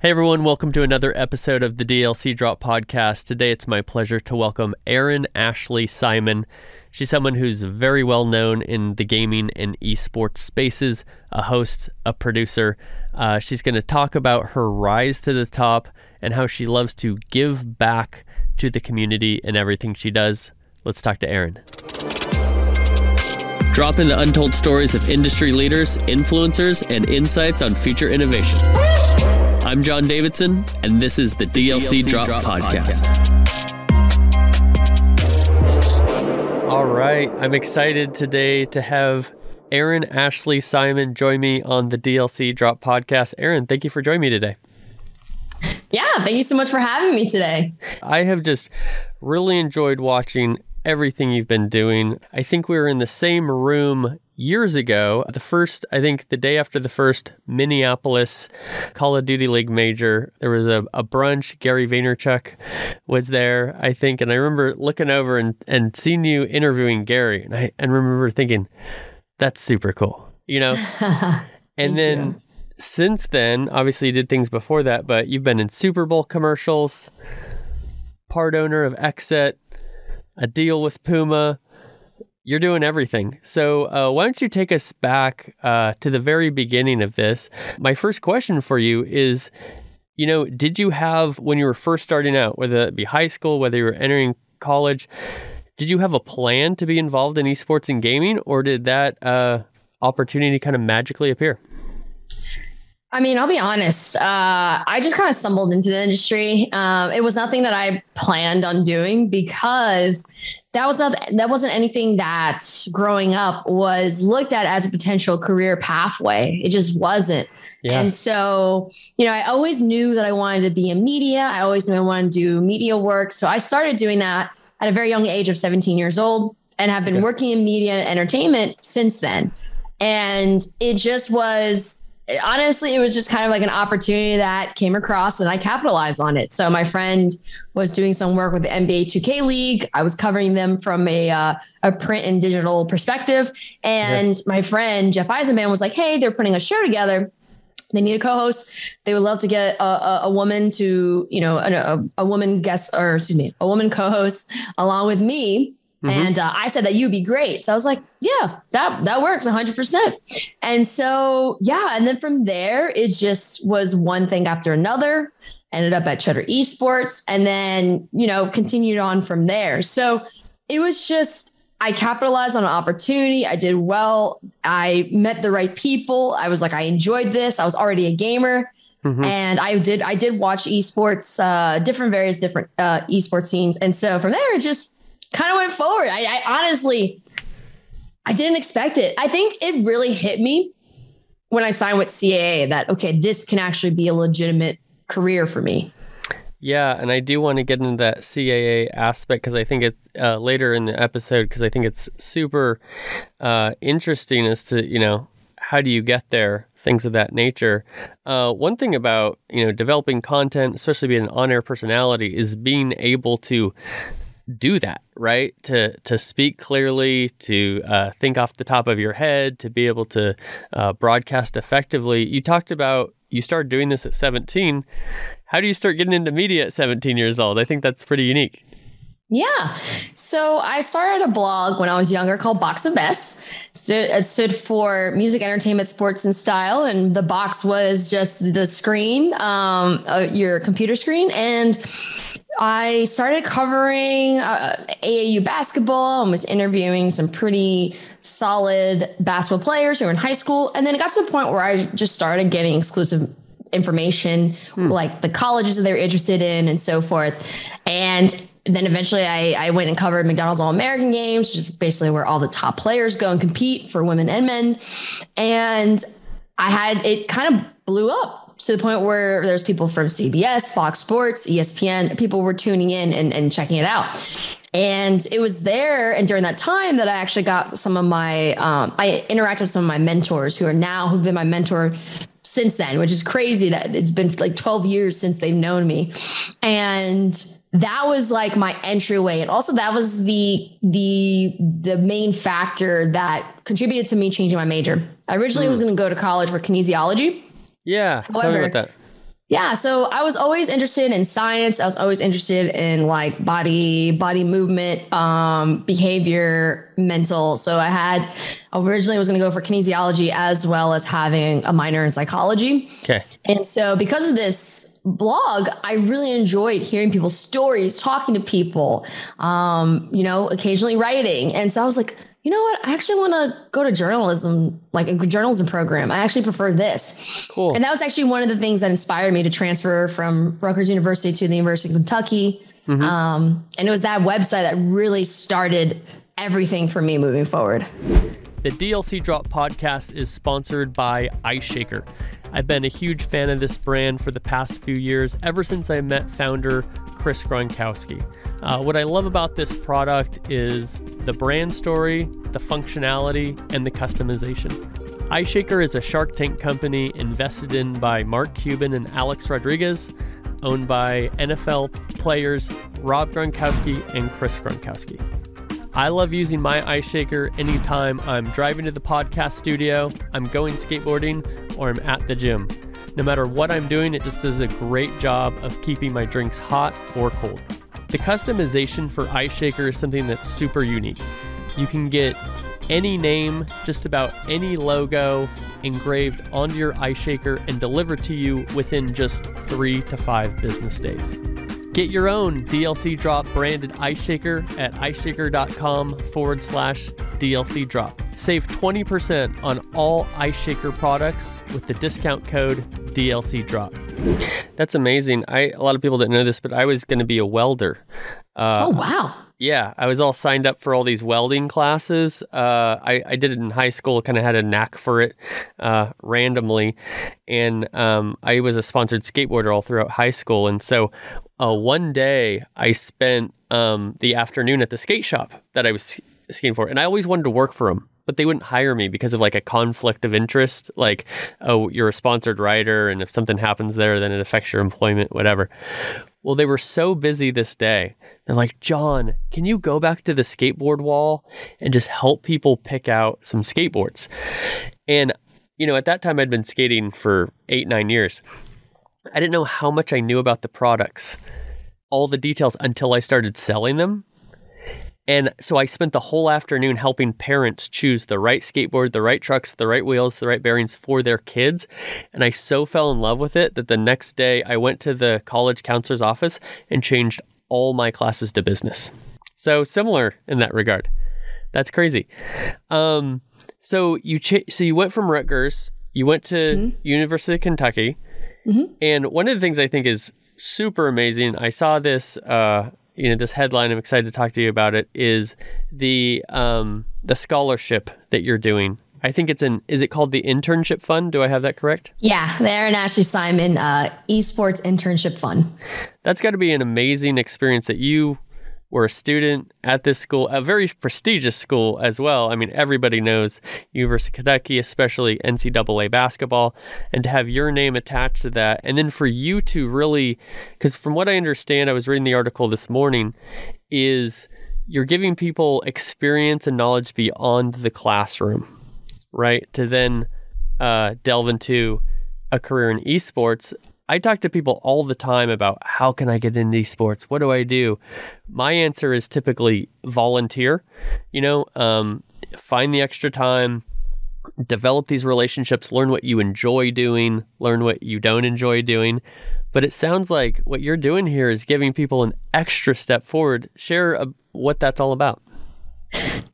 Hey everyone, welcome to another episode of the DLC Drop Podcast. Today it's my pleasure to welcome Erin Ashley Simon. She's someone who's very well known in the gaming and esports spaces, a host, a producer. Uh, she's going to talk about her rise to the top and how she loves to give back to the community and everything she does. Let's talk to Erin. Drop in the untold stories of industry leaders, influencers, and insights on future innovation. I'm John Davidson, and this is the DLC, DLC Drop, Drop, Podcast. Podcast. All right, I'm excited today to have Erin Ashley Simon join me on the DLC Drop Podcast. Erin, thank you for joining me today. Yeah, thank you so much for having me today. I have just really enjoyed watching everything you've been doing. I think we were in the same room years ago, the first, I think the day after the first Minneapolis Call of Duty League major, there was a, a brunch. Gary Vaynerchuk was there, I think. And I remember looking over and, and seeing you interviewing Gary. And I and remember thinking, that's super cool, you know? and then you. since then, obviously you did things before that, but you've been in Super Bowl commercials, part owner of XSET, a deal with Puma you're doing everything. So, uh, why don't you take us back uh, to the very beginning of this? My first question for you is you know, did you have, when you were first starting out, whether it be high school, whether you were entering college, did you have a plan to be involved in esports and gaming, or did that uh, opportunity kind of magically appear? I mean, I'll be honest. Uh, I just kind of stumbled into the industry. Um, it was nothing that I planned on doing because that was not that wasn't anything that growing up was looked at as a potential career pathway. It just wasn't. Yeah. And so, you know, I always knew that I wanted to be in media. I always knew I wanted to do media work. So I started doing that at a very young age of 17 years old and have been okay. working in media and entertainment since then. And it just was honestly, it was just kind of like an opportunity that came across and I capitalized on it. So my friend was doing some work with the NBA 2K League. I was covering them from a uh, a print and digital perspective. And yeah. my friend Jeff Eisenman was like, "Hey, they're putting a show together. They need a co-host. They would love to get a, a, a woman to, you know, a, a woman guest or excuse me, a woman co-host along with me." Mm-hmm. And uh, I said that you'd be great. So I was like, yeah, that that works 100%. And so, yeah, and then from there it just was one thing after another. Ended up at Cheddar Esports and then, you know, continued on from there. So, it was just I capitalized on an opportunity. I did well. I met the right people. I was like I enjoyed this. I was already a gamer. Mm-hmm. And I did I did watch esports, uh, different various different uh, esports scenes. And so from there, it just kind of went forward. I, I honestly, I didn't expect it. I think it really hit me when I signed with CAA that, okay, this can actually be a legitimate career for me. Yeah, and I do want to get into that CAA aspect because I think it uh, later in the episode because I think it's super uh, interesting as to you know how do you get there, things of that nature. Uh, one thing about you know developing content, especially being an on-air personality, is being able to do that, right? To to speak clearly, to uh, think off the top of your head, to be able to uh, broadcast effectively. You talked about you started doing this at 17. How do you start getting into media at 17 years old? I think that's pretty unique. Yeah. So I started a blog when I was younger called Box of Best. It stood for music, entertainment, sports, and style. And the box was just the screen, um, uh, your computer screen. And I started covering uh, AAU basketball and was interviewing some pretty solid basketball players who were in high school. And then it got to the point where I just started getting exclusive information, hmm. like the colleges that they're interested in and so forth. And then eventually I, I went and covered McDonald's All American Games, which is basically where all the top players go and compete for women and men. And I had it kind of blew up to the point where there's people from CBS, Fox Sports, ESPN, people were tuning in and, and checking it out. And it was there and during that time that I actually got some of my, um, I interacted with some of my mentors who are now, who've been my mentor since then, which is crazy that it's been like 12 years since they've known me. And that was like my entryway and also that was the the the main factor that contributed to me changing my major i originally mm. was going to go to college for kinesiology yeah. However, tell me about that. Yeah, so I was always interested in science. I was always interested in like body, body movement, um, behavior, mental. So I had originally was going to go for kinesiology as well as having a minor in psychology. Okay. And so because of this blog, I really enjoyed hearing people's stories, talking to people, um, you know, occasionally writing. And so I was like, you know what? I actually want to go to journalism, like a journalism program. I actually prefer this. Cool. And that was actually one of the things that inspired me to transfer from Rutgers University to the University of Kentucky. Mm-hmm. Um, and it was that website that really started everything for me moving forward. The DLC Drop podcast is sponsored by Ice Shaker. I've been a huge fan of this brand for the past few years, ever since I met founder Chris Gronkowski. Uh, what I love about this product is the brand story, the functionality, and the customization. Ice Shaker is a Shark Tank company invested in by Mark Cuban and Alex Rodriguez, owned by NFL players Rob Gronkowski and Chris Gronkowski. I love using my Ice Shaker anytime I'm driving to the podcast studio, I'm going skateboarding, or I'm at the gym. No matter what I'm doing, it just does a great job of keeping my drinks hot or cold. The customization for Ice Shaker is something that's super unique. You can get any name, just about any logo engraved onto your ice shaker and delivered to you within just three to five business days. Get your own DLC Drop branded ice shaker at iceshaker.com forward slash DLC Drop. Save 20% on all ice shaker products with the discount code DLC Drop. That's amazing. I a lot of people didn't know this, but I was going to be a welder. Uh, oh wow! Yeah, I was all signed up for all these welding classes. Uh, I, I did it in high school, kind of had a knack for it uh, randomly. And um, I was a sponsored skateboarder all throughout high school. And so uh, one day I spent um, the afternoon at the skate shop that I was skating for. And I always wanted to work for them but they wouldn't hire me because of like a conflict of interest. Like, oh, you're a sponsored writer, and if something happens there, then it affects your employment, whatever. Well, they were so busy this day. They're like, John, can you go back to the skateboard wall and just help people pick out some skateboards? And, you know, at that time, I'd been skating for eight, nine years. I didn't know how much I knew about the products, all the details until I started selling them. And so I spent the whole afternoon helping parents choose the right skateboard, the right trucks, the right wheels, the right bearings for their kids. And I so fell in love with it that the next day I went to the college counselor's office and changed all my classes to business. So similar in that regard. That's crazy. Um, so you ch- so you went from Rutgers, you went to mm-hmm. University of Kentucky, mm-hmm. and one of the things I think is super amazing. I saw this uh, you know this headline i'm excited to talk to you about it is the um the scholarship that you're doing. I think it's an is it called the internship fund? Do i have that correct? Yeah the Erin Ashley Simon uh, esports internship fund. That's got to be an amazing experience that you were a student at this school, a very prestigious school as well. I mean, everybody knows University of Kentucky, especially NCAA basketball, and to have your name attached to that. And then for you to really, because from what I understand, I was reading the article this morning, is you're giving people experience and knowledge beyond the classroom, right? To then uh, delve into a career in esports I talk to people all the time about how can I get into esports? What do I do? My answer is typically volunteer. You know, um, find the extra time, develop these relationships, learn what you enjoy doing, learn what you don't enjoy doing. But it sounds like what you're doing here is giving people an extra step forward. Share a, what that's all about.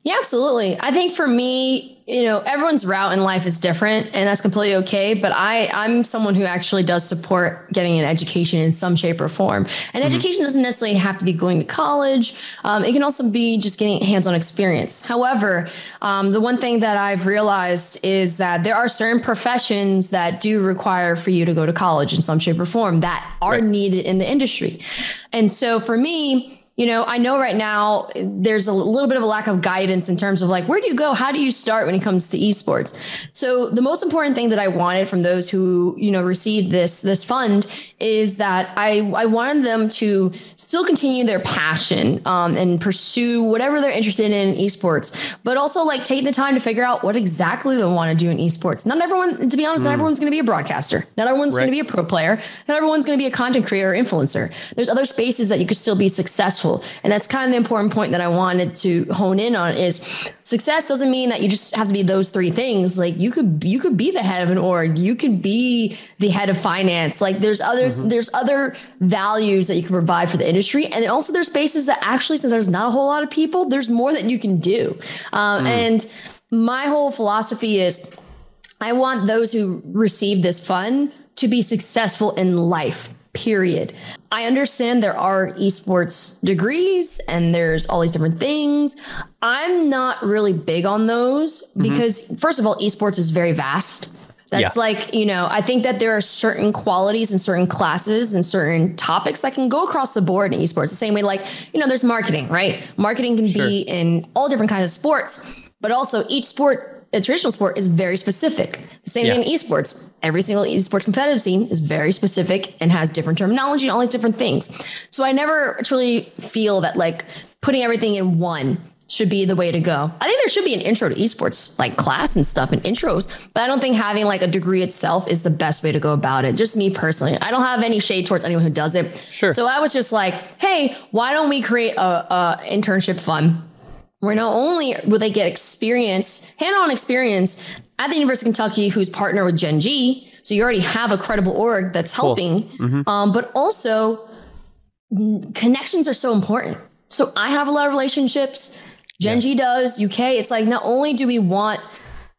Yeah, absolutely. I think for me, you know, everyone's route in life is different and that's completely okay. But I, I'm someone who actually does support getting an education in some shape or form. And mm-hmm. education doesn't necessarily have to be going to college. Um, it can also be just getting hands-on experience. However, um, the one thing that I've realized is that there are certain professions that do require for you to go to college in some shape or form that are right. needed in the industry. And so for me, you know, I know right now there's a little bit of a lack of guidance in terms of like, where do you go? How do you start when it comes to esports? So the most important thing that I wanted from those who, you know, received this, this fund is that I, I wanted them to still continue their passion um, and pursue whatever they're interested in, in esports, but also like take the time to figure out what exactly they want to do in esports. Not everyone, to be honest, mm. not everyone's going to be a broadcaster. Not everyone's right. going to be a pro player. Not everyone's going to be a content creator or influencer. There's other spaces that you could still be successful successful. And that's kind of the important point that I wanted to hone in on is success doesn't mean that you just have to be those three things. Like you could you could be the head of an org, you could be the head of finance. Like there's other mm-hmm. there's other values that you can provide for the industry. And also there's spaces that actually since there's not a whole lot of people, there's more that you can do. Um, mm. and my whole philosophy is I want those who receive this fund to be successful in life period. I understand there are esports degrees and there's all these different things. I'm not really big on those mm-hmm. because, first of all, esports is very vast. That's yeah. like, you know, I think that there are certain qualities and certain classes and certain topics that can go across the board in esports. The same way, like, you know, there's marketing, right? Marketing can sure. be in all different kinds of sports, but also each sport a traditional sport is very specific. The same yeah. thing in esports. Every single esports competitive scene is very specific and has different terminology and all these different things. So I never truly feel that like putting everything in one should be the way to go. I think there should be an intro to esports like class and stuff and intros, but I don't think having like a degree itself is the best way to go about it. Just me personally. I don't have any shade towards anyone who does it. Sure. So I was just like, hey, why don't we create a, a internship fund where not only will they get experience, hand-on experience at the University of Kentucky, who's partnered with Gen G, so you already have a credible org that's helping, cool. mm-hmm. um, but also connections are so important. So I have a lot of relationships. Gen yeah. G does, UK. It's like not only do we want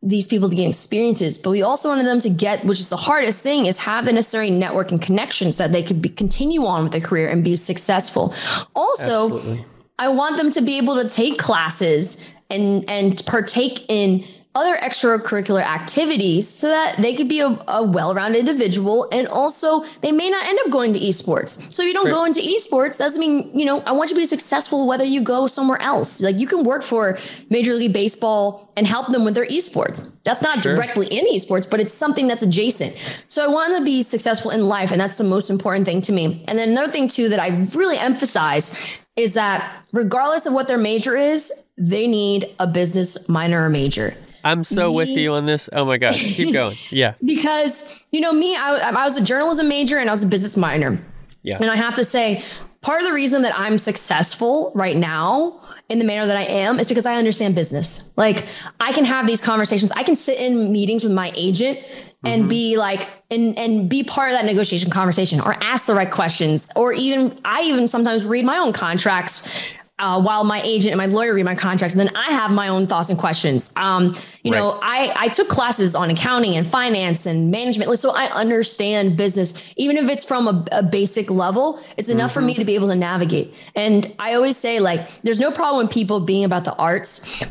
these people to gain experiences, but we also wanted them to get, which is the hardest thing, is have the necessary network and connections that they could be, continue on with their career and be successful. Also, Absolutely I want them to be able to take classes and and partake in other extracurricular activities so that they could be a, a, well-rounded individual. And also they may not end up going to esports. So you don't go into esports doesn't mean you know i want you to be successful whether you go somewhere else. Like you can work for major league baseball and help them with their esports. That's not sure. directly in esports but it's something that's adjacent. So i want to be successful in life and that's the most important thing to me. And then another thing too that i really emphasize is that regardless of what their major is, they need a business minor or major. I'm so me, with you on this. Oh my gosh, keep going. Yeah. because, you know, me, I, I was a journalism major and I was a business minor. Yeah. And I have to say, part of the reason that I'm successful right now in the manner that I am is because I understand business. Like I can have these conversations. I can sit in meetings with my agent and mm-hmm. be like and and be part of that negotiation conversation or ask the right questions or even I even sometimes read my own contracts uh, while my agent and my lawyer read my contracts, and then I have my own thoughts and questions. Um, you right. know, I I took classes on accounting and finance and management, so I understand business, even if it's from a, a basic level. It's enough mm-hmm. for me to be able to navigate. And I always say, like, there's no problem with people being about the arts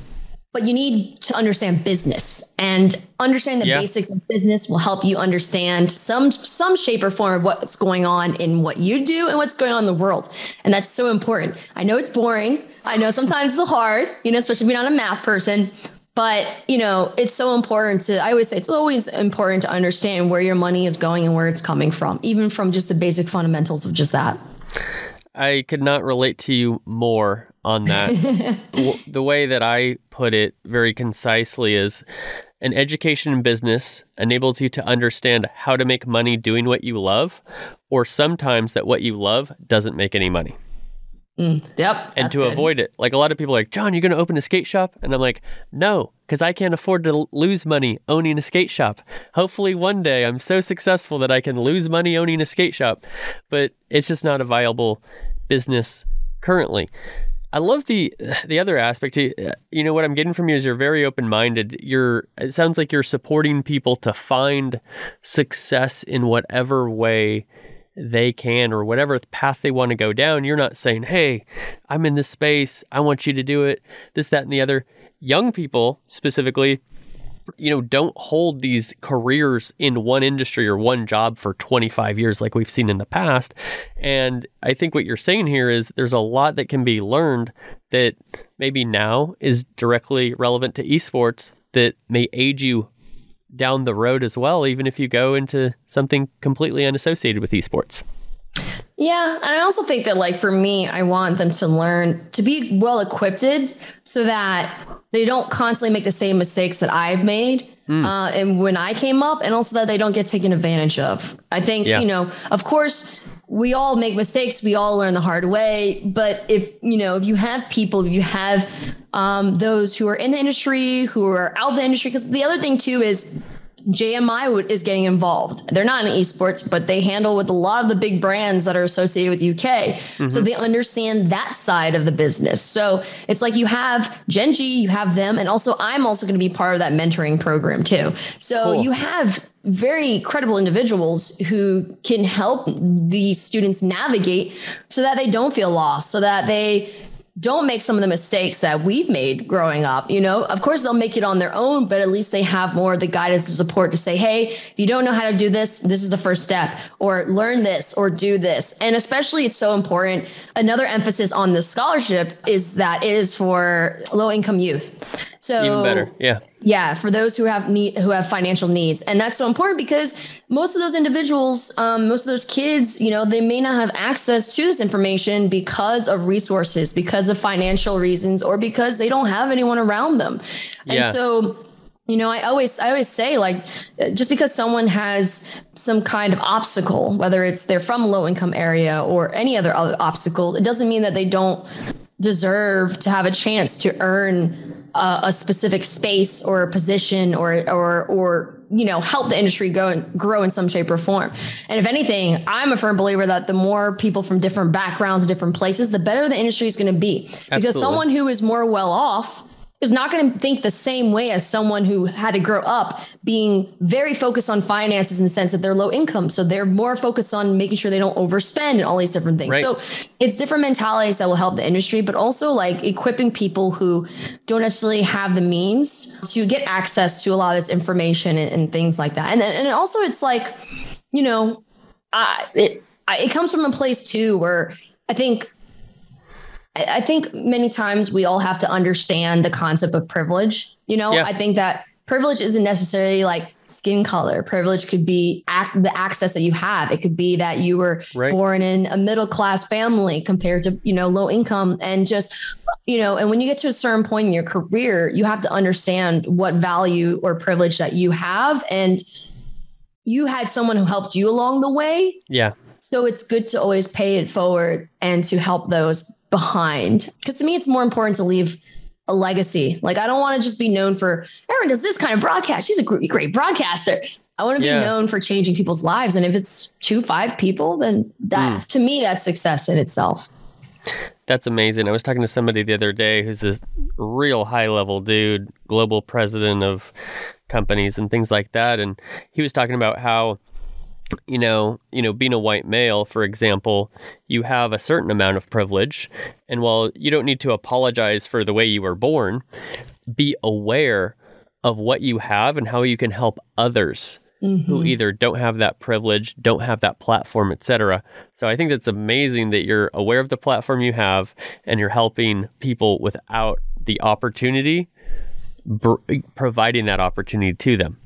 but you need to understand business and understand the yeah. basics of business will help you understand some some shape or form of what's going on in what you do and what's going on in the world and that's so important. I know it's boring. I know sometimes it's hard you know especially if you're not a math person but you know it's so important to i always say it's always important to understand where your money is going and where it's coming from even from just the basic fundamentals of just that. I could not relate to you more on that. the way that I put it very concisely is an education in business enables you to understand how to make money doing what you love, or sometimes that what you love doesn't make any money. Mm, yep. And to good. avoid it, like a lot of people are like, John, you're going to open a skate shop? And I'm like, no, because I can't afford to lose money owning a skate shop. Hopefully, one day I'm so successful that I can lose money owning a skate shop, but it's just not a viable business currently. I love the the other aspect. Eh, you know what I'm getting from you is you're very open minded. You're it sounds like you're supporting people to find success in whatever way they can or whatever path they want to go down. You're not saying, hey, I'm in this space. I want you to do it, this, that, and the other. Young people specifically, you know, don't hold these careers in one industry or one job for 25 years like we've seen in the past. And I think what you're saying here is there's a lot that can be learned that maybe now is directly relevant to esports that may aid you down the road as well, even if you go into something completely unassociated with esports. Yeah, and I also think that like for me, I want them to learn to be well equipped so that they don't constantly make the same mistakes that I've made. Mm. Uh, and when I came up, and also that they don't get taken advantage of. I think, yeah. you know, of course, we all make mistakes. We all learn the hard way. But if, you know, if you have people, if you have um, those who are in the industry, who are out the industry, because the other thing too is JMI is getting involved. They're not in esports, but they handle with a lot of the big brands that are associated with UK. Mm-hmm. So they understand that side of the business. So it's like you have Gen G, you have them, and also I'm also going to be part of that mentoring program too. So cool. you have very credible individuals who can help these students navigate so that they don't feel lost, so that they don't make some of the mistakes that we've made growing up. You know, of course, they'll make it on their own, but at least they have more of the guidance and support to say, hey, if you don't know how to do this, this is the first step, or learn this, or do this. And especially, it's so important. Another emphasis on this scholarship is that it is for low income youth. So even better, yeah, yeah, for those who have need who have financial needs, and that's so important because most of those individuals, um, most of those kids, you know, they may not have access to this information because of resources, because of financial reasons, or because they don't have anyone around them, yeah. and so you know i always i always say like just because someone has some kind of obstacle whether it's they're from a low income area or any other obstacle it doesn't mean that they don't deserve to have a chance to earn a, a specific space or a position or or or you know help the industry go and grow in some shape or form and if anything i'm a firm believer that the more people from different backgrounds different places the better the industry is going to be Absolutely. because someone who is more well off is not going to think the same way as someone who had to grow up being very focused on finances in the sense that they're low income. So they're more focused on making sure they don't overspend and all these different things. Right. So it's different mentalities that will help the industry, but also like equipping people who don't necessarily have the means to get access to a lot of this information and, and things like that. And then, and also it's like, you know, uh, it, it comes from a place too where I think I think many times we all have to understand the concept of privilege. You know, yeah. I think that privilege isn't necessarily like skin color. Privilege could be act, the access that you have. It could be that you were right. born in a middle class family compared to, you know, low income and just, you know, and when you get to a certain point in your career, you have to understand what value or privilege that you have. And you had someone who helped you along the way. Yeah. So it's good to always pay it forward and to help those behind. Because to me, it's more important to leave a legacy. Like I don't want to just be known for Erin does this kind of broadcast. She's a great, great broadcaster. I want to be yeah. known for changing people's lives. And if it's two, five people, then that mm. to me, that's success in itself. That's amazing. I was talking to somebody the other day who's this real high level dude, global president of companies and things like that. And he was talking about how you know, you know, being a white male, for example, you have a certain amount of privilege, and while you don't need to apologize for the way you were born, be aware of what you have and how you can help others mm-hmm. who either don't have that privilege, don't have that platform, etc. So I think that's amazing that you're aware of the platform you have and you're helping people without the opportunity, br- providing that opportunity to them.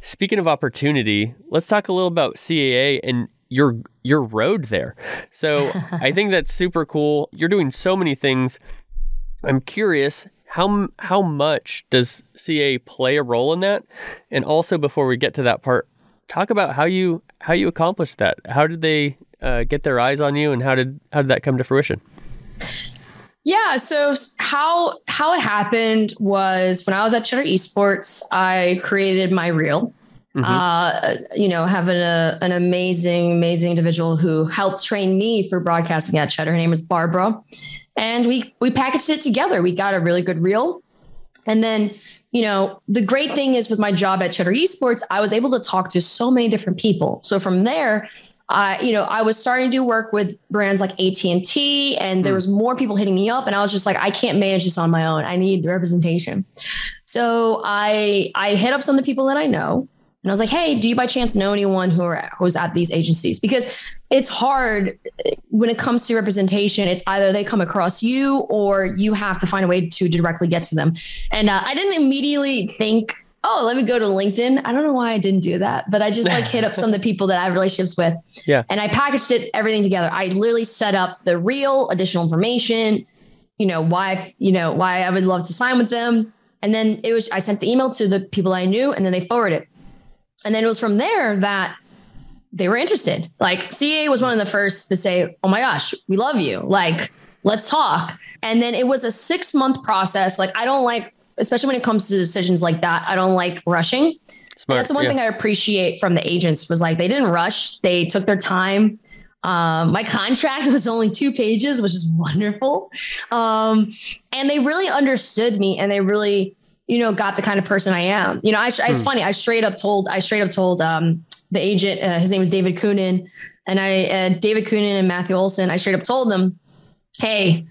Speaking of opportunity, let's talk a little about CAA and your your road there. So I think that's super cool. You're doing so many things. I'm curious how how much does CAA play a role in that? And also before we get to that part, talk about how you how you accomplished that. How did they uh, get their eyes on you, and how did how did that come to fruition? Yeah. So how how it happened was when I was at Cheddar Esports, I created my reel. Mm-hmm. Uh, you know, having a, an amazing, amazing individual who helped train me for broadcasting at Cheddar. Her name is Barbara, and we we packaged it together. We got a really good reel, and then you know the great thing is with my job at Cheddar Esports, I was able to talk to so many different people. So from there, I, you know, I was starting to do work with brands like AT&T and there hmm. was more people hitting me up and I was just like, I can't manage this on my own. I need representation. So I, I hit up some of the people that I know and I was like, Hey, do you by chance know anyone who are, who's at these agencies? Because it's hard when it comes to representation. It's either they come across you or you have to find a way to directly get to them. And uh, I didn't immediately think oh, let me go to LinkedIn. I don't know why I didn't do that, but I just like hit up some of the people that I have relationships with. Yeah. And I packaged it everything together. I literally set up the reel additional information, you know, why, you know, why I would love to sign with them. And then it was, I sent the email to the people I knew and then they forwarded it. And then it was from there that they were interested. Like CAA was one of the first to say, oh my gosh, we love you. Like, let's talk. And then it was a six month process. Like, I don't like especially when it comes to decisions like that. I don't like rushing. Smart, that's the one yeah. thing I appreciate from the agents was like they didn't rush. They took their time. Um, my contract was only two pages, which is wonderful. Um, and they really understood me and they really, you know, got the kind of person I am. You know, I, it's hmm. funny. I straight up told, I straight up told um, the agent, uh, his name is David Coonan, and I, uh, David Coonan and Matthew Olson, I straight up told them, hey,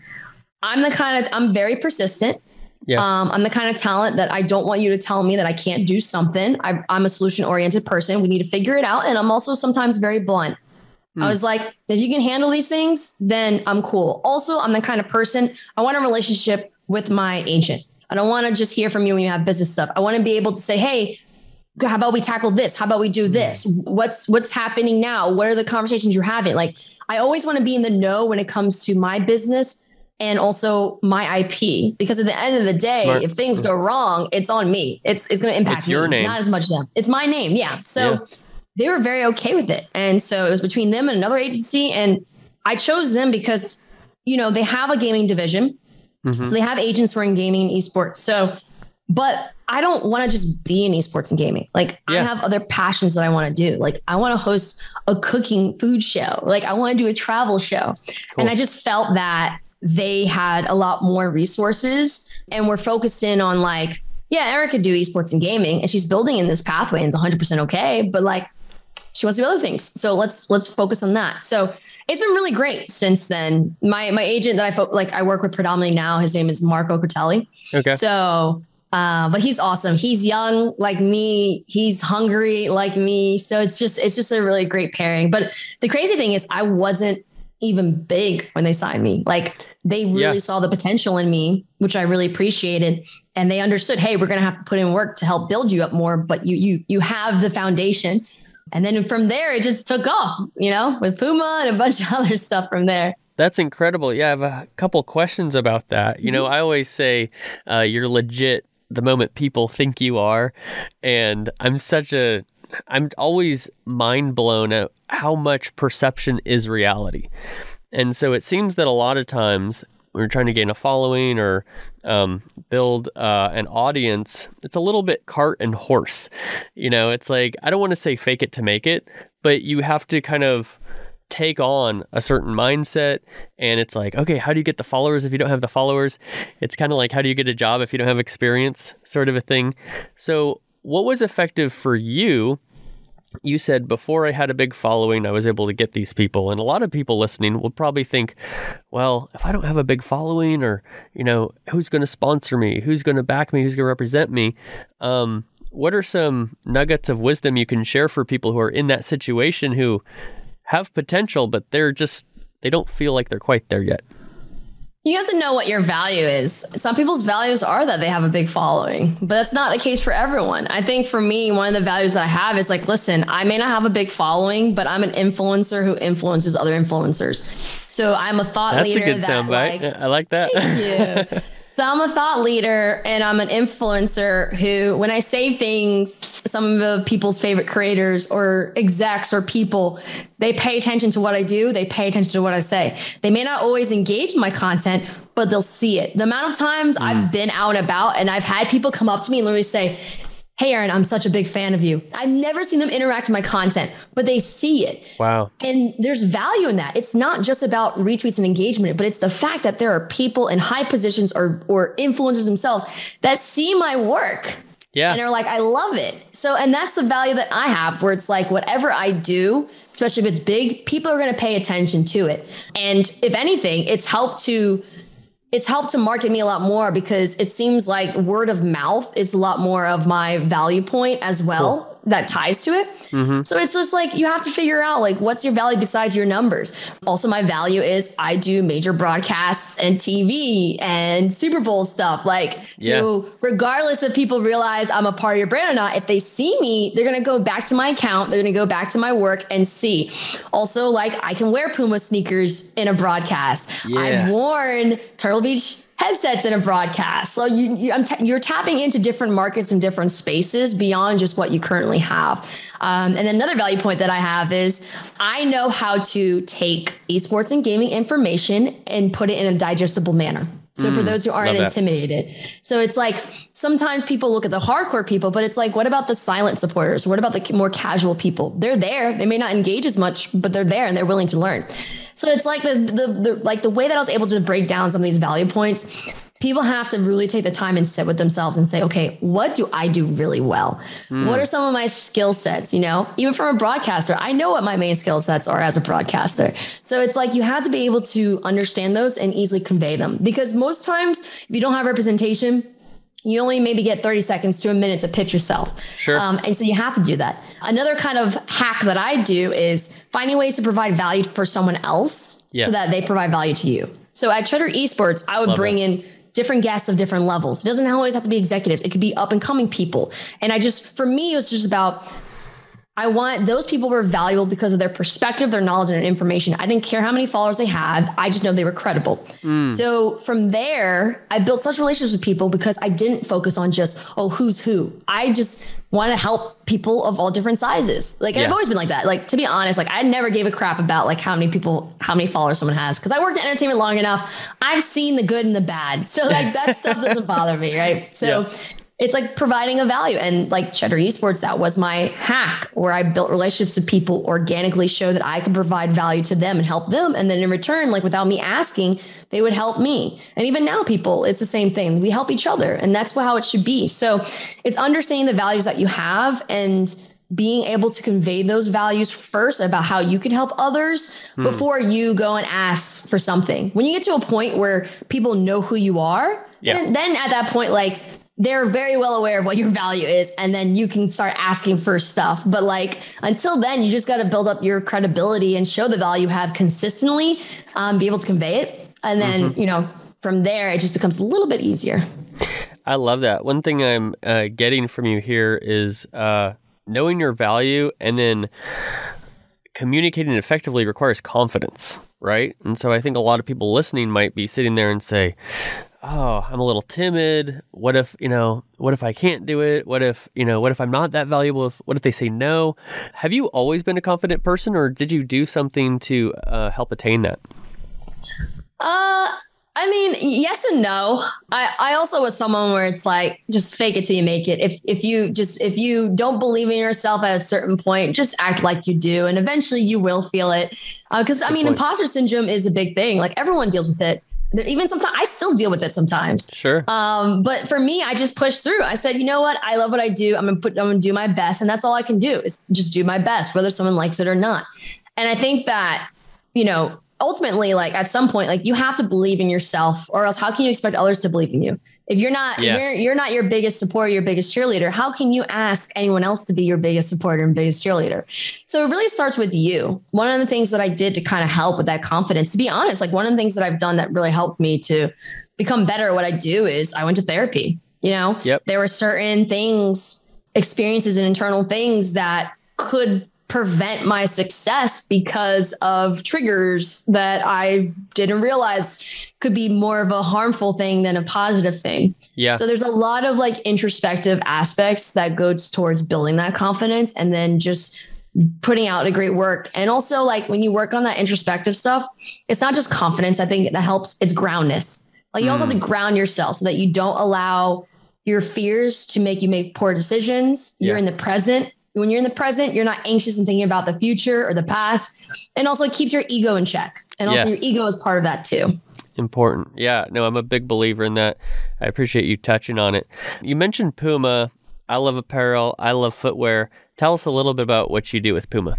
I'm the kind of, I'm very persistent. Yeah. Um, I'm the kind of talent that I don't want you to tell me that I can't do something. I, am a solution oriented person. We need to figure it out. And I'm also sometimes very blunt. I hmm. was like, if you can handle these things, then I'm cool. Also, I'm the kind of person I want a relationship with my agent. I don't want to just hear from you when you have business stuff. I want to be able to say, hey, how about we tackle this? How about we do hmm. this? What's what's happening now? What are the conversations you're having? Like I always want to be in the know when it comes to my business and also my IP. Because at the end of the day, Smart. if things go wrong, it's on me. It's it's going to impact it's your me, name. not as much them. It's my name. Yeah. So yeah. they were very okay with it. And so it was between them and another agency. And I chose them because, you know, they have a gaming division. Mm-hmm. So they have agents who are in gaming and esports. So, but I don't want to just be in esports and gaming. Like yeah. I have other passions that I want to do. Like I want to host a cooking food show. Like I want to do a travel show. Cool. And I just felt that they had a lot more resources and were focused in on like, yeah, Erica do esports and gaming and she's building in this pathway and it's 100% okay. But like, she wants to do other things. So let's, let's focus on that. So it's been really great since then. My, my agent that I fo- like, I work with predominantly now, his name is Marco Critelli. Okay. So, uh, but he's awesome. He's young like me. He's hungry like me. So it's just, it's just a really great pairing. But the crazy thing is I wasn't even big when they signed me. Like they really yeah. saw the potential in me, which I really appreciated. And they understood, hey, we're gonna have to put in work to help build you up more, but you you you have the foundation. And then from there it just took off, you know, with Puma and a bunch of other stuff from there. That's incredible. Yeah, I have a couple questions about that. You know, mm-hmm. I always say uh, you're legit the moment people think you are. And I'm such a I'm always mind blown at how much perception is reality. And so it seems that a lot of times when you're trying to gain a following or um, build uh, an audience, it's a little bit cart and horse. You know, it's like, I don't want to say fake it to make it, but you have to kind of take on a certain mindset and it's like okay how do you get the followers if you don't have the followers it's kind of like how do you get a job if you don't have experience sort of a thing so what was effective for you? You said before I had a big following, I was able to get these people. And a lot of people listening will probably think, well, if I don't have a big following or, you know, who's going to sponsor me? Who's going to back me? Who's going to represent me? Um, what are some nuggets of wisdom you can share for people who are in that situation who have potential, but they're just, they don't feel like they're quite there yet? You have to know what your value is. Some people's values are that they have a big following, but that's not the case for everyone. I think for me, one of the values that I have is like, listen, I may not have a big following, but I'm an influencer who influences other influencers. So I'm a thought that's leader. That's a good soundbite. Like, I like that. Thank you. So I'm a thought leader and I'm an influencer who, when I say things, some of the people's favorite creators or execs or people, they pay attention to what I do. They pay attention to what I say. They may not always engage my content, but they'll see it. The amount of times mm. I've been out and about and I've had people come up to me and literally say, Hey, Erin, I'm such a big fan of you. I've never seen them interact with my content, but they see it. Wow. And there's value in that. It's not just about retweets and engagement, but it's the fact that there are people in high positions or, or influencers themselves that see my work Yeah. And they're like, I love it. So, and that's the value that I have where it's like, whatever I do, especially if it's big, people are going to pay attention to it. And if anything, it's helped to it's helped to market me a lot more because it seems like word of mouth is a lot more of my value point as well cool. That ties to it. Mm-hmm. So it's just like you have to figure out like what's your value besides your numbers. Also, my value is I do major broadcasts and TV and Super Bowl stuff. Like, yeah. so regardless if people realize I'm a part of your brand or not, if they see me, they're gonna go back to my account, they're gonna go back to my work and see. Also, like I can wear Puma sneakers in a broadcast. Yeah. I've worn Turtle Beach headsets in a broadcast. So you, you t- you're tapping into different markets and different spaces beyond just what you currently have. Um, and another value point that I have is I know how to take esports and gaming information and put it in a digestible manner. So mm, for those who aren't intimidated. So it's like sometimes people look at the hardcore people, but it's like, what about the silent supporters? What about the more casual people? They're there. They may not engage as much, but they're there and they're willing to learn. So it's like the, the, the like the way that I was able to break down some of these value points people have to really take the time and sit with themselves and say, okay, what do I do really well? Mm. What are some of my skill sets? You know, even from a broadcaster, I know what my main skill sets are as a broadcaster. So it's like you have to be able to understand those and easily convey them because most times, if you don't have representation, you only maybe get 30 seconds to a minute to pitch yourself. Sure. Um, and so you have to do that. Another kind of hack that I do is finding ways to provide value for someone else yes. so that they provide value to you. So at Cheddar Esports, I would Love bring in different guests of different levels. It doesn't always have to be executives. It could be up and coming people. And I just, for me, it was just about I want those people were valuable because of their perspective, their knowledge, and information. I didn't care how many followers they had. I just know they were credible. Mm. So from there, I built such relationships with people because I didn't focus on just, oh, who's who. I just want to help people of all different sizes. Like yeah. I've always been like that. Like to be honest, like I never gave a crap about like how many people, how many followers someone has. Cause I worked in entertainment long enough. I've seen the good and the bad. So like that stuff doesn't bother me. Right. So yeah it's like providing a value. And like Cheddar Esports, that was my hack where I built relationships with people, organically show that I could provide value to them and help them. And then in return, like without me asking, they would help me. And even now, people, it's the same thing. We help each other. And that's how it should be. So it's understanding the values that you have and being able to convey those values first about how you can help others hmm. before you go and ask for something. When you get to a point where people know who you are, yeah. then, then at that point, like they're very well aware of what your value is and then you can start asking for stuff. But like until then you just got to build up your credibility and show the value you have consistently um, be able to convey it. And then mm-hmm. you know from there it just becomes a little bit easier. I love that. One thing i'm uh, getting from you here is uh, knowing your value and then communicating effectively requires confidence right? And so i think a lot of people listening might be sitting there and say oh, I'm a little timid. What if, you know, what if I can't do it? What if, you know, what if I'm not that valuable? What if they say no? Have you always been a confident person or did you do something to uh, help attain that? Uh, I mean, yes and no. I, I also was someone where it's like just fake it till you make it. If if you just if you don't believe in yourself at a certain point, just act like you do, and eventually you will feel it. Because uh, I mean, point. imposter syndrome is a big thing. Like everyone deals with it even sometimes I still deal with it sometimes. Sure. Um, but for me, I just pushed through. I said, you know what? I love what I do. I'm gonna put I'm gonna do my best. And that's all I can do is just do my best, whether someone likes it or not. And I think that, you know, ultimately like at some point like you have to believe in yourself or else how can you expect others to believe in you if you're not yeah. you're, you're not your biggest supporter your biggest cheerleader how can you ask anyone else to be your biggest supporter and biggest cheerleader so it really starts with you one of the things that i did to kind of help with that confidence to be honest like one of the things that i've done that really helped me to become better at what i do is i went to therapy you know yep. there were certain things experiences and internal things that could prevent my success because of triggers that I didn't realize could be more of a harmful thing than a positive thing. Yeah. So there's a lot of like introspective aspects that goes towards building that confidence and then just putting out a great work. And also like when you work on that introspective stuff, it's not just confidence. I think that helps. It's groundness. Like you mm. also have to mm. ground yourself so that you don't allow your fears to make you make poor decisions. You're in the present when you're in the present, you're not anxious and thinking about the future or the past. And also it keeps your ego in check. And also yes. your ego is part of that too. Important. Yeah. No, I'm a big believer in that. I appreciate you touching on it. You mentioned Puma I love apparel. I love footwear. Tell us a little bit about what you do with Puma.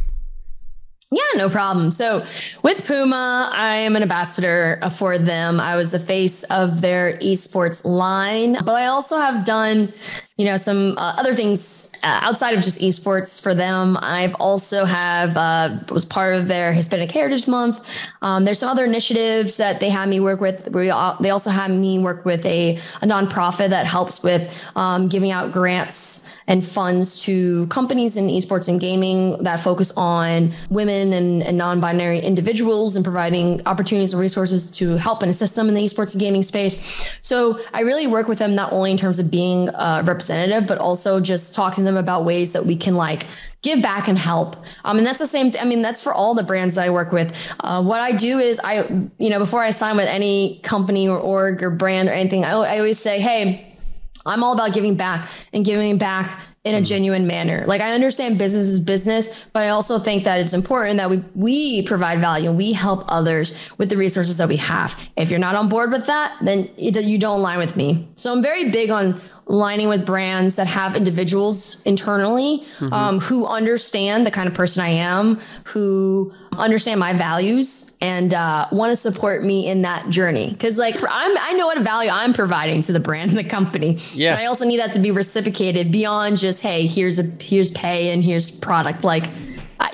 Yeah, no problem. So with Puma, I am an ambassador for them. I was the face of their esports line, but I also have done, you know, some uh, other things uh, outside of just esports for them. I've also have uh, was part of their Hispanic Heritage Month. Um, there's some other initiatives that they have me work with. We they also have me work with a, a nonprofit that helps with um, giving out grants and funds to companies in esports and gaming that focus on women and, and non binary individuals and providing opportunities and resources to help and assist them in the esports and gaming space. So I really work with them not only in terms of being a representative, but also just talking to them about ways that we can like give back and help. Um, and that's the same. I mean, that's for all the brands that I work with. Uh, what I do is I, you know, before I sign with any company or org or brand or anything, I, I always say, hey, I'm all about giving back and giving back in a mm-hmm. genuine manner. Like I understand business is business, but I also think that it's important that we we provide value and we help others with the resources that we have. If you're not on board with that, then you don't align with me. So I'm very big on aligning with brands that have individuals internally mm-hmm. um, who understand the kind of person I am, who understand my values and uh, want to support me in that journey. Because like I'm, I know what value I'm providing to the brand and the company. Yeah. But I also need that to be reciprocated beyond just hey, here's a here's pay and here's product. Like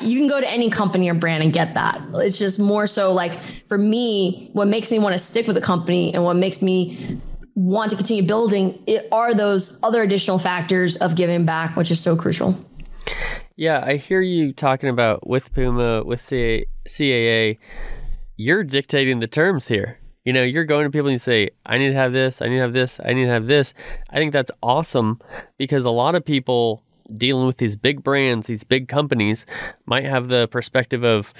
you can go to any company or brand and get that. It's just more so like for me, what makes me want to stick with a company and what makes me want to continue building it are those other additional factors of giving back, which is so crucial. Yeah, I hear you talking about with Puma, with CAA, you're dictating the terms here. You know, you're going to people and you say, I need to have this, I need to have this, I need to have this. I think that's awesome because a lot of people dealing with these big brands, these big companies, might have the perspective of,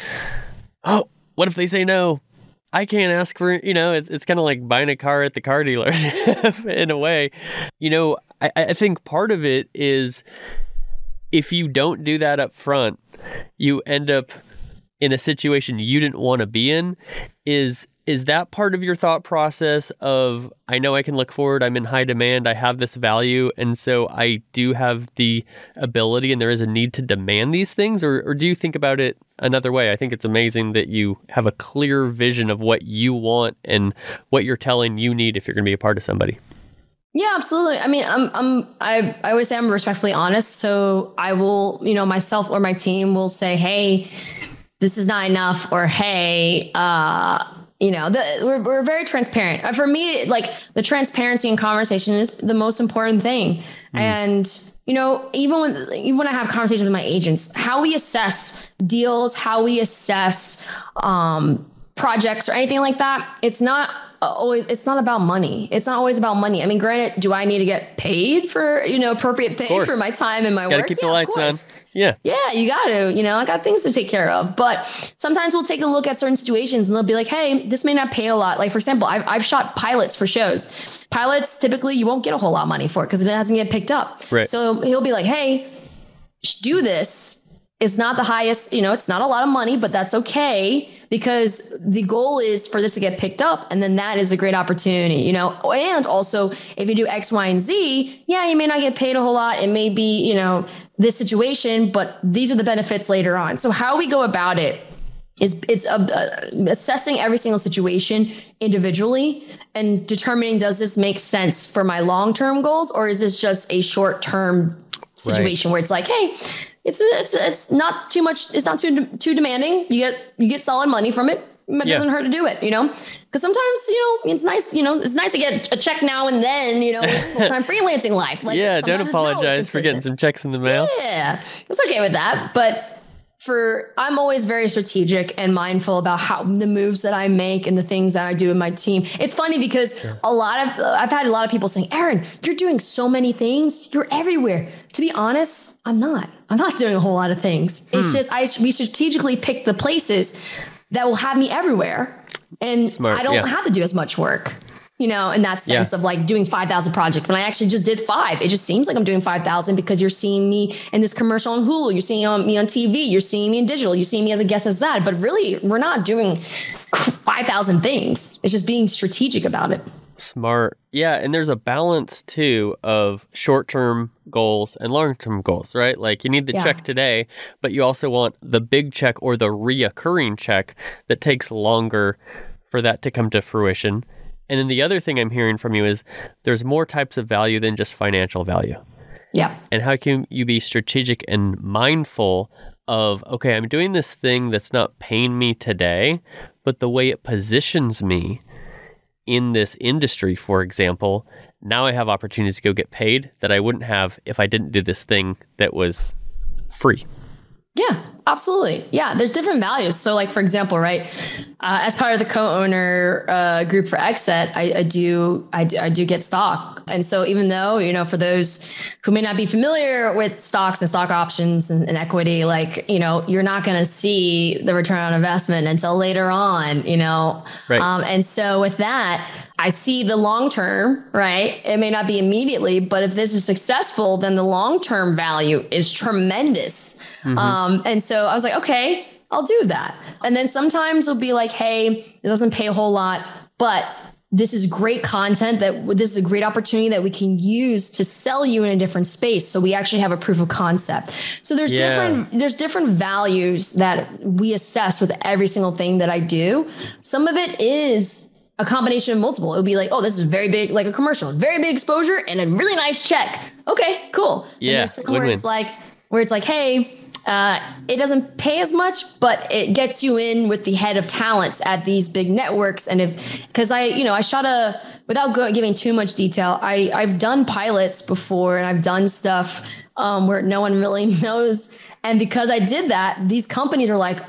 oh, what if they say no? I can't ask for, you know, it's, it's kind of like buying a car at the car dealership in a way. You know, I, I think part of it is if you don't do that up front, you end up in a situation you didn't want to be in. Is is that part of your thought process of I know I can look forward, I'm in high demand, I have this value, and so I do have the ability and there is a need to demand these things? Or, or do you think about it another way? I think it's amazing that you have a clear vision of what you want and what you're telling you need if you're going to be a part of somebody. Yeah, absolutely. I mean, I'm, I'm, I, I always say I'm respectfully honest. So I will, you know, myself or my team will say, Hey, this is not enough, or Hey, uh, you know the, we're, we're very transparent uh, for me like the transparency and conversation is the most important thing mm. and you know even when even when i have conversations with my agents how we assess deals how we assess um, projects or anything like that it's not always it's not about money. It's not always about money. I mean granted do i need to get paid for you know appropriate pay for my time and my gotta work? keep yeah, the lights on. yeah. Yeah you gotta you know i got things to take care of. But sometimes we'll take a look at certain situations and they'll be like hey this may not pay a lot. Like for example i've, I've shot pilots for shows. Pilots typically you won't get a whole lot of money for it because it hasn't get picked up. Right. So he'll be like hey do this it's not the highest you know it's not a lot of money but that's okay because the goal is for this to get picked up and then that is a great opportunity you know? And also if you do x y and z yeah you may not get paid a whole lot. It may be you know this situation but these are the benefits later on. So how we go about it is it's uh, uh, assessing every single situation individually and determining does this make sense for my long-term goals or is this just a short-term situation right. where it's like hey it's it's it's not too much. It's not too too demanding. You get you get solid money from it. It yeah. doesn't hurt to do it, you know. Because sometimes you know it's nice. You know, it's nice to get a check now and then. You know, full time freelancing life. Like yeah, don't apologize for getting some checks in the mail. Yeah, it's okay with that, but for I'm always very strategic and mindful about how the moves that I make and the things that I do in my team. It's funny because a lot of I've had a lot of people saying, "Erin, you're doing so many things. You're everywhere." To be honest, I'm not. I'm not doing a whole lot of things. Hmm. It's just I we strategically pick the places that will have me everywhere, and Smart, I don't yeah. have to do as much work you know, in that sense yeah. of like doing 5,000 projects when I actually just did five. It just seems like I'm doing 5,000 because you're seeing me in this commercial on Hulu. You're seeing me on TV. You're seeing me in digital. You're seeing me as a guest as that. But really, we're not doing 5,000 things. It's just being strategic about it. Smart. Yeah. And there's a balance too of short term goals and long term goals, right? Like you need the Yeah. check today, but you also want the big check or the reoccurring check that takes longer for that to come to fruition. And then the other thing I'm hearing from you is there's more types of value than just financial value. Yeah. And how can you be strategic and mindful of, okay, I'm doing this thing that's not paying me today, but the way it positions me in this industry, for example, now I have opportunities to go get paid that I wouldn't have if I didn't do this thing that was free. Yeah, absolutely. Yeah, there's different values. So, like for example, right, uh, as part of the co-owner uh, group for XSET, I, I do I do I do get stock, and so even though you know, for those who may not be familiar with stocks and stock options and, and equity, like you know, you're not going to see the return on investment until later on, you know, Right. um, and so with that. I see the long term, right? It may not be immediately, but if this is successful, then the long term value is tremendous. Um, and so I was like, okay, I'll do that. And then sometimes it'll be like, hey, it doesn't pay a whole lot, but this is great content that this is a great opportunity that we can use to sell you in a different space. So we actually have a proof of concept. So there's Yeah. different there's different values that we assess with every single thing that I do. Some of it is a combination of multiple. It would be like, oh, this is very big, like a commercial, very big exposure and a really nice check. Okay, cool. Yeah, where it's like, where it's like, hey, uh, it doesn't pay as much, but it gets you in with the head of talents at these big networks. And if, because I, you know, I shot a, without go, giving too much detail, I I've done pilots before and I've done stuff um, where no one really knows. And because I did that, these companies are like,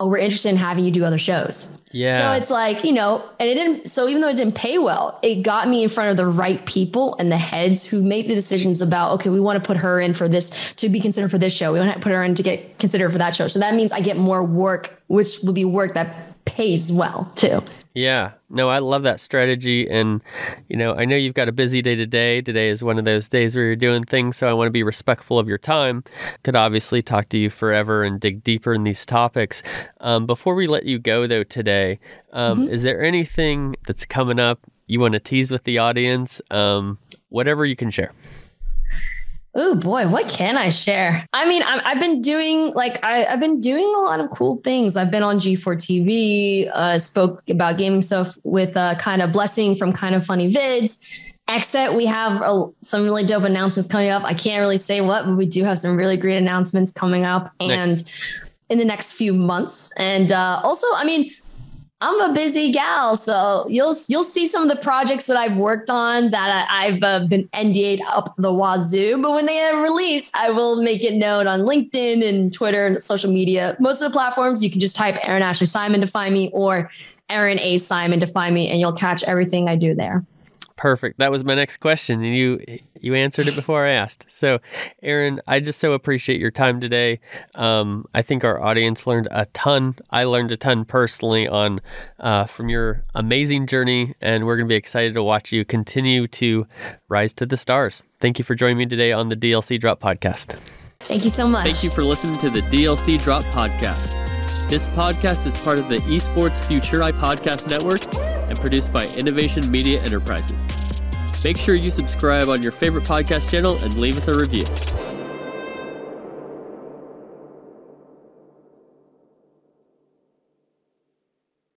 oh, we're interested in having you do other shows. Yeah. So it's like, you know, and it didn't, so even though it didn't pay well, it got me in front of the right people and the heads who made the decisions about, okay, we want to put her in for this, to be considered for this show. We want to put her in to get considered for that show. So that means I get more work, which will be work that pays well too. Yeah. No, I love that strategy. And, you know, I know you've got a busy day today. Today is one of those days where you're doing things. So I want to be respectful of your time. Could obviously talk to you forever and dig deeper in these topics. Um, before we let you go, though, today, um, is there anything that's coming up you want to tease with the audience? Um, whatever you can share. Oh boy, what can I share? I mean, I, I've been doing like I, I've been doing a lot of cool things. I've been on G4 TV, uh, spoke about gaming stuff with uh, kind of blessing from Kinda Funny vids. XSET, we have uh, some really dope announcements coming up. I can't really say what, but we do have some really great announcements coming up and Nice. in the next few months. And uh, also, I mean, I'm a busy gal, so you'll you'll see some of the projects that I've worked on that I, I've uh, been NDA'd up the wazoo. But when they release, I will make it known on LinkedIn and Twitter and social media. Most of the platforms, you can just type Erin Ashley Simon to find me, or Erin A Simon to find me, and you'll catch everything I do there. Perfect. That was my next question, and you you answered it before I asked. So, Erin, I just so appreciate your time today. Um, I think our audience learned a ton. I learned a ton personally on uh, from your amazing journey, and we're going to be excited to watch you continue to rise to the stars. Thank you for joining me today on the DLC Drop podcast. Thank you so much. Thank you for listening to the DLC Drop podcast. This podcast is part of the Esports Future I Podcast Network and produced by Innovation Media Enterprises. Make sure you subscribe on your favorite podcast channel and leave us a review.